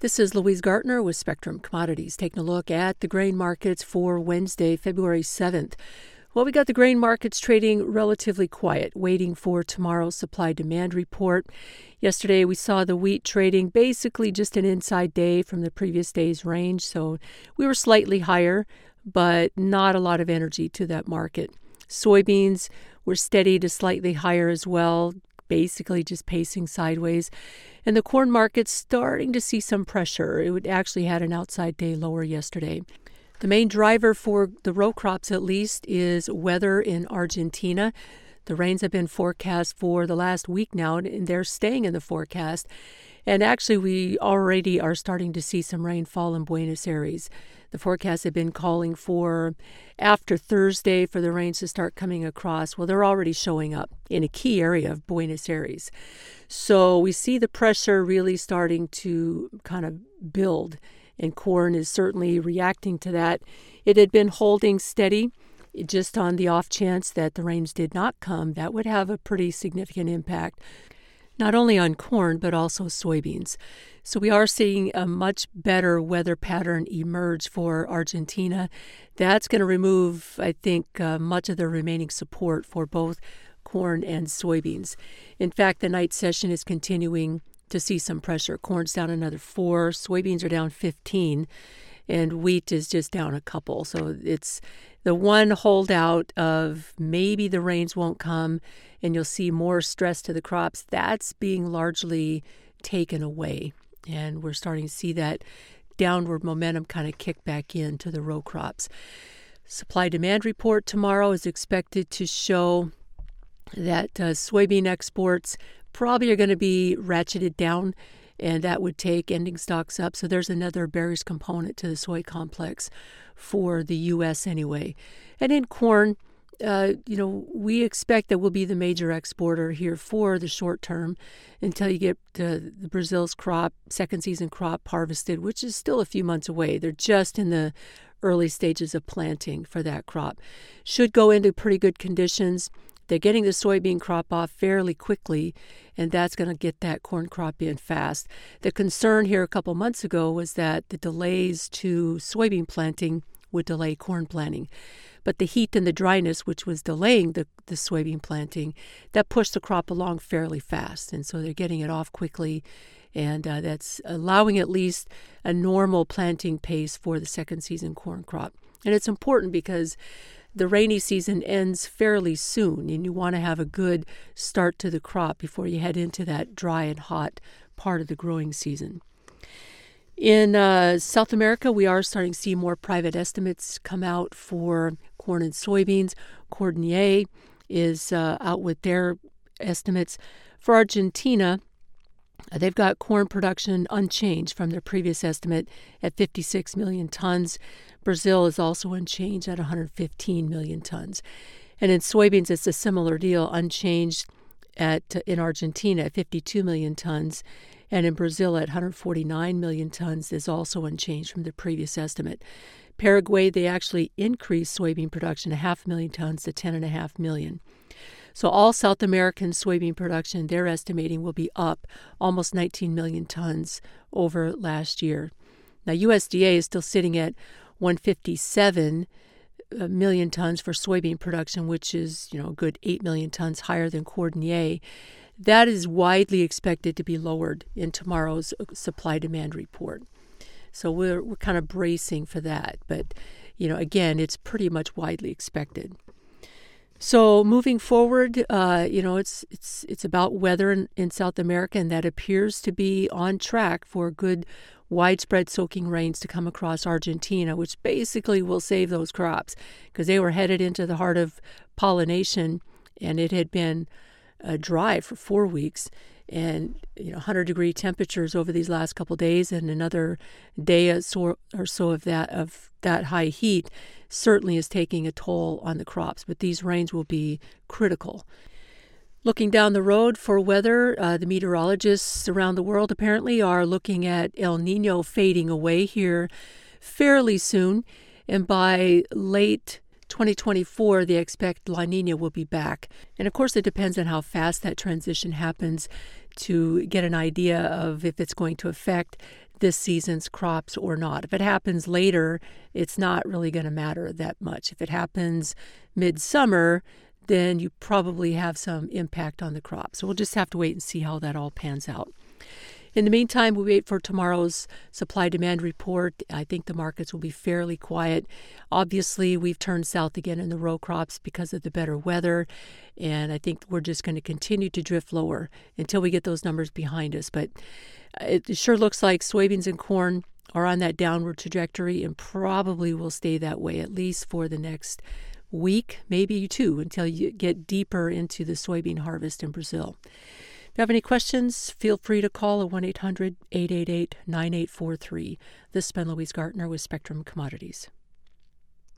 This is Louise Gartner with Spectrum Commodities, taking a look at the grain markets for Wednesday, February 7th. Well, we got the grain markets trading relatively quiet, waiting for tomorrow's supply demand report. Yesterday, we saw the wheat trading basically just an inside day from the previous day's range, so we were slightly higher, but not a lot of energy to that market. Soybeans were steady to slightly higher as well, basically just pacing sideways. And the corn market's starting to see some pressure. It actually had an outside day lower yesterday. The main driver for the row crops, at least, is weather in Argentina. The rains have been forecast for the last week now, and they're staying in the forecast. And actually, we already are starting to see some rainfall in Buenos Aires. The forecasts have been calling for after Thursday for the rains to start coming across. Well, they're already showing up in a key area of Buenos Aires. So we see the pressure really starting to kind of build, and corn is certainly reacting to that. It had been holding steady. Just on the off chance that the rains did not come, that would have a pretty significant impact not only on corn but also soybeans. So we are seeing a much better weather pattern emerge for Argentina. That's going to remove, I think, uh, much of the remaining support for both corn and soybeans. In fact, the night session is continuing to see some pressure. Corn's down another four, soybeans are down 15, and wheat is just down a couple. So it's the one holdout of maybe the rains won't come and you'll see more stress to the crops, that's being largely taken away. And we're starting to see that downward momentum kind of kick back into the row crops. Supply demand report tomorrow is expected to show that uh, soybean exports probably are going to be ratcheted down and that would take ending stocks up. So there's another bearish component to the soy complex for the U.S. anyway. And in corn, uh, you know, we expect that we'll be the major exporter here for the short term until you get the Brazil's crop, second season crop harvested, which is still a few months away. They're just in the early stages of planting for that crop. Should go into pretty good conditions. They're getting the soybean crop off fairly quickly, and that's going to get that corn crop in fast. The concern here a couple months ago was that the delays to soybean planting would delay corn planting. But the heat and the dryness, which was delaying the, the soybean planting, that pushed the crop along fairly fast. And so they're getting it off quickly, and uh, that's allowing at least a normal planting pace for the second season corn crop. And it's important because the rainy season ends fairly soon, and you want to have a good start to the crop before you head into that dry and hot part of the growing season. In uh, South America, we are starting to see more private estimates come out for corn and soybeans. Cordonnier is uh, out with their estimates. For Argentina, Uh, they've got corn production unchanged from their previous estimate at 56 million tons. Brazil is also unchanged at 115 million tons. And in soybeans, it's a similar deal, unchanged at in Argentina at 52 million tons, and in Brazil at 149 million tons is also unchanged from the previous estimate. Paraguay, they actually increased soybean production a half million tons to 10.5 million. So all South American soybean production, they're estimating, will be up almost 19 million tons over last year. Now USDA is still sitting at 157 uh, tons for soybean production, which is you know a good 8 million tons higher than Cordonnier. That is widely expected to be lowered in tomorrow's uh, supply demand report. So we're we're kind of bracing for that, but you know again, it's pretty much widely expected. So moving forward, uh, you know, it's it's it's about weather in, in South America, and that appears to be on track for good widespread soaking rains to come across Argentina, which basically will save those crops because they were headed into the heart of pollination, and it had been uh, dry for four weeks, and you know 100 degree temperatures over these last couple days, and another day or so of that of that high heat certainly is taking a toll on the crops, but these rains will be critical. Looking down the road for weather, uh, the meteorologists around the world apparently are looking at El Nino fading away here fairly soon, and by late 2024, they expect La Nina will be back. And of course, it depends on how fast that transition happens to get an idea of if it's going to affect this season's crops or not. If it happens later, it's not really going to matter that much. If it happens midsummer, then you probably have some impact on the crop. So we'll just have to wait and see how that all pans out. In the meantime, we wait for tomorrow's supply demand report. I think the markets will be fairly quiet. Obviously, we've turned south again in the row crops because of the better weather, and I think we're just going to continue to drift lower until we get those numbers behind us. But uh, it sure looks like soybeans and corn are on that downward trajectory and probably will stay that way at least for the next week, maybe two, until you get deeper into the soybean harvest in Brazil. If you have any questions, feel free to call at 1 800 888 9843. This has been Louise Gartner with Spectrum Commodities.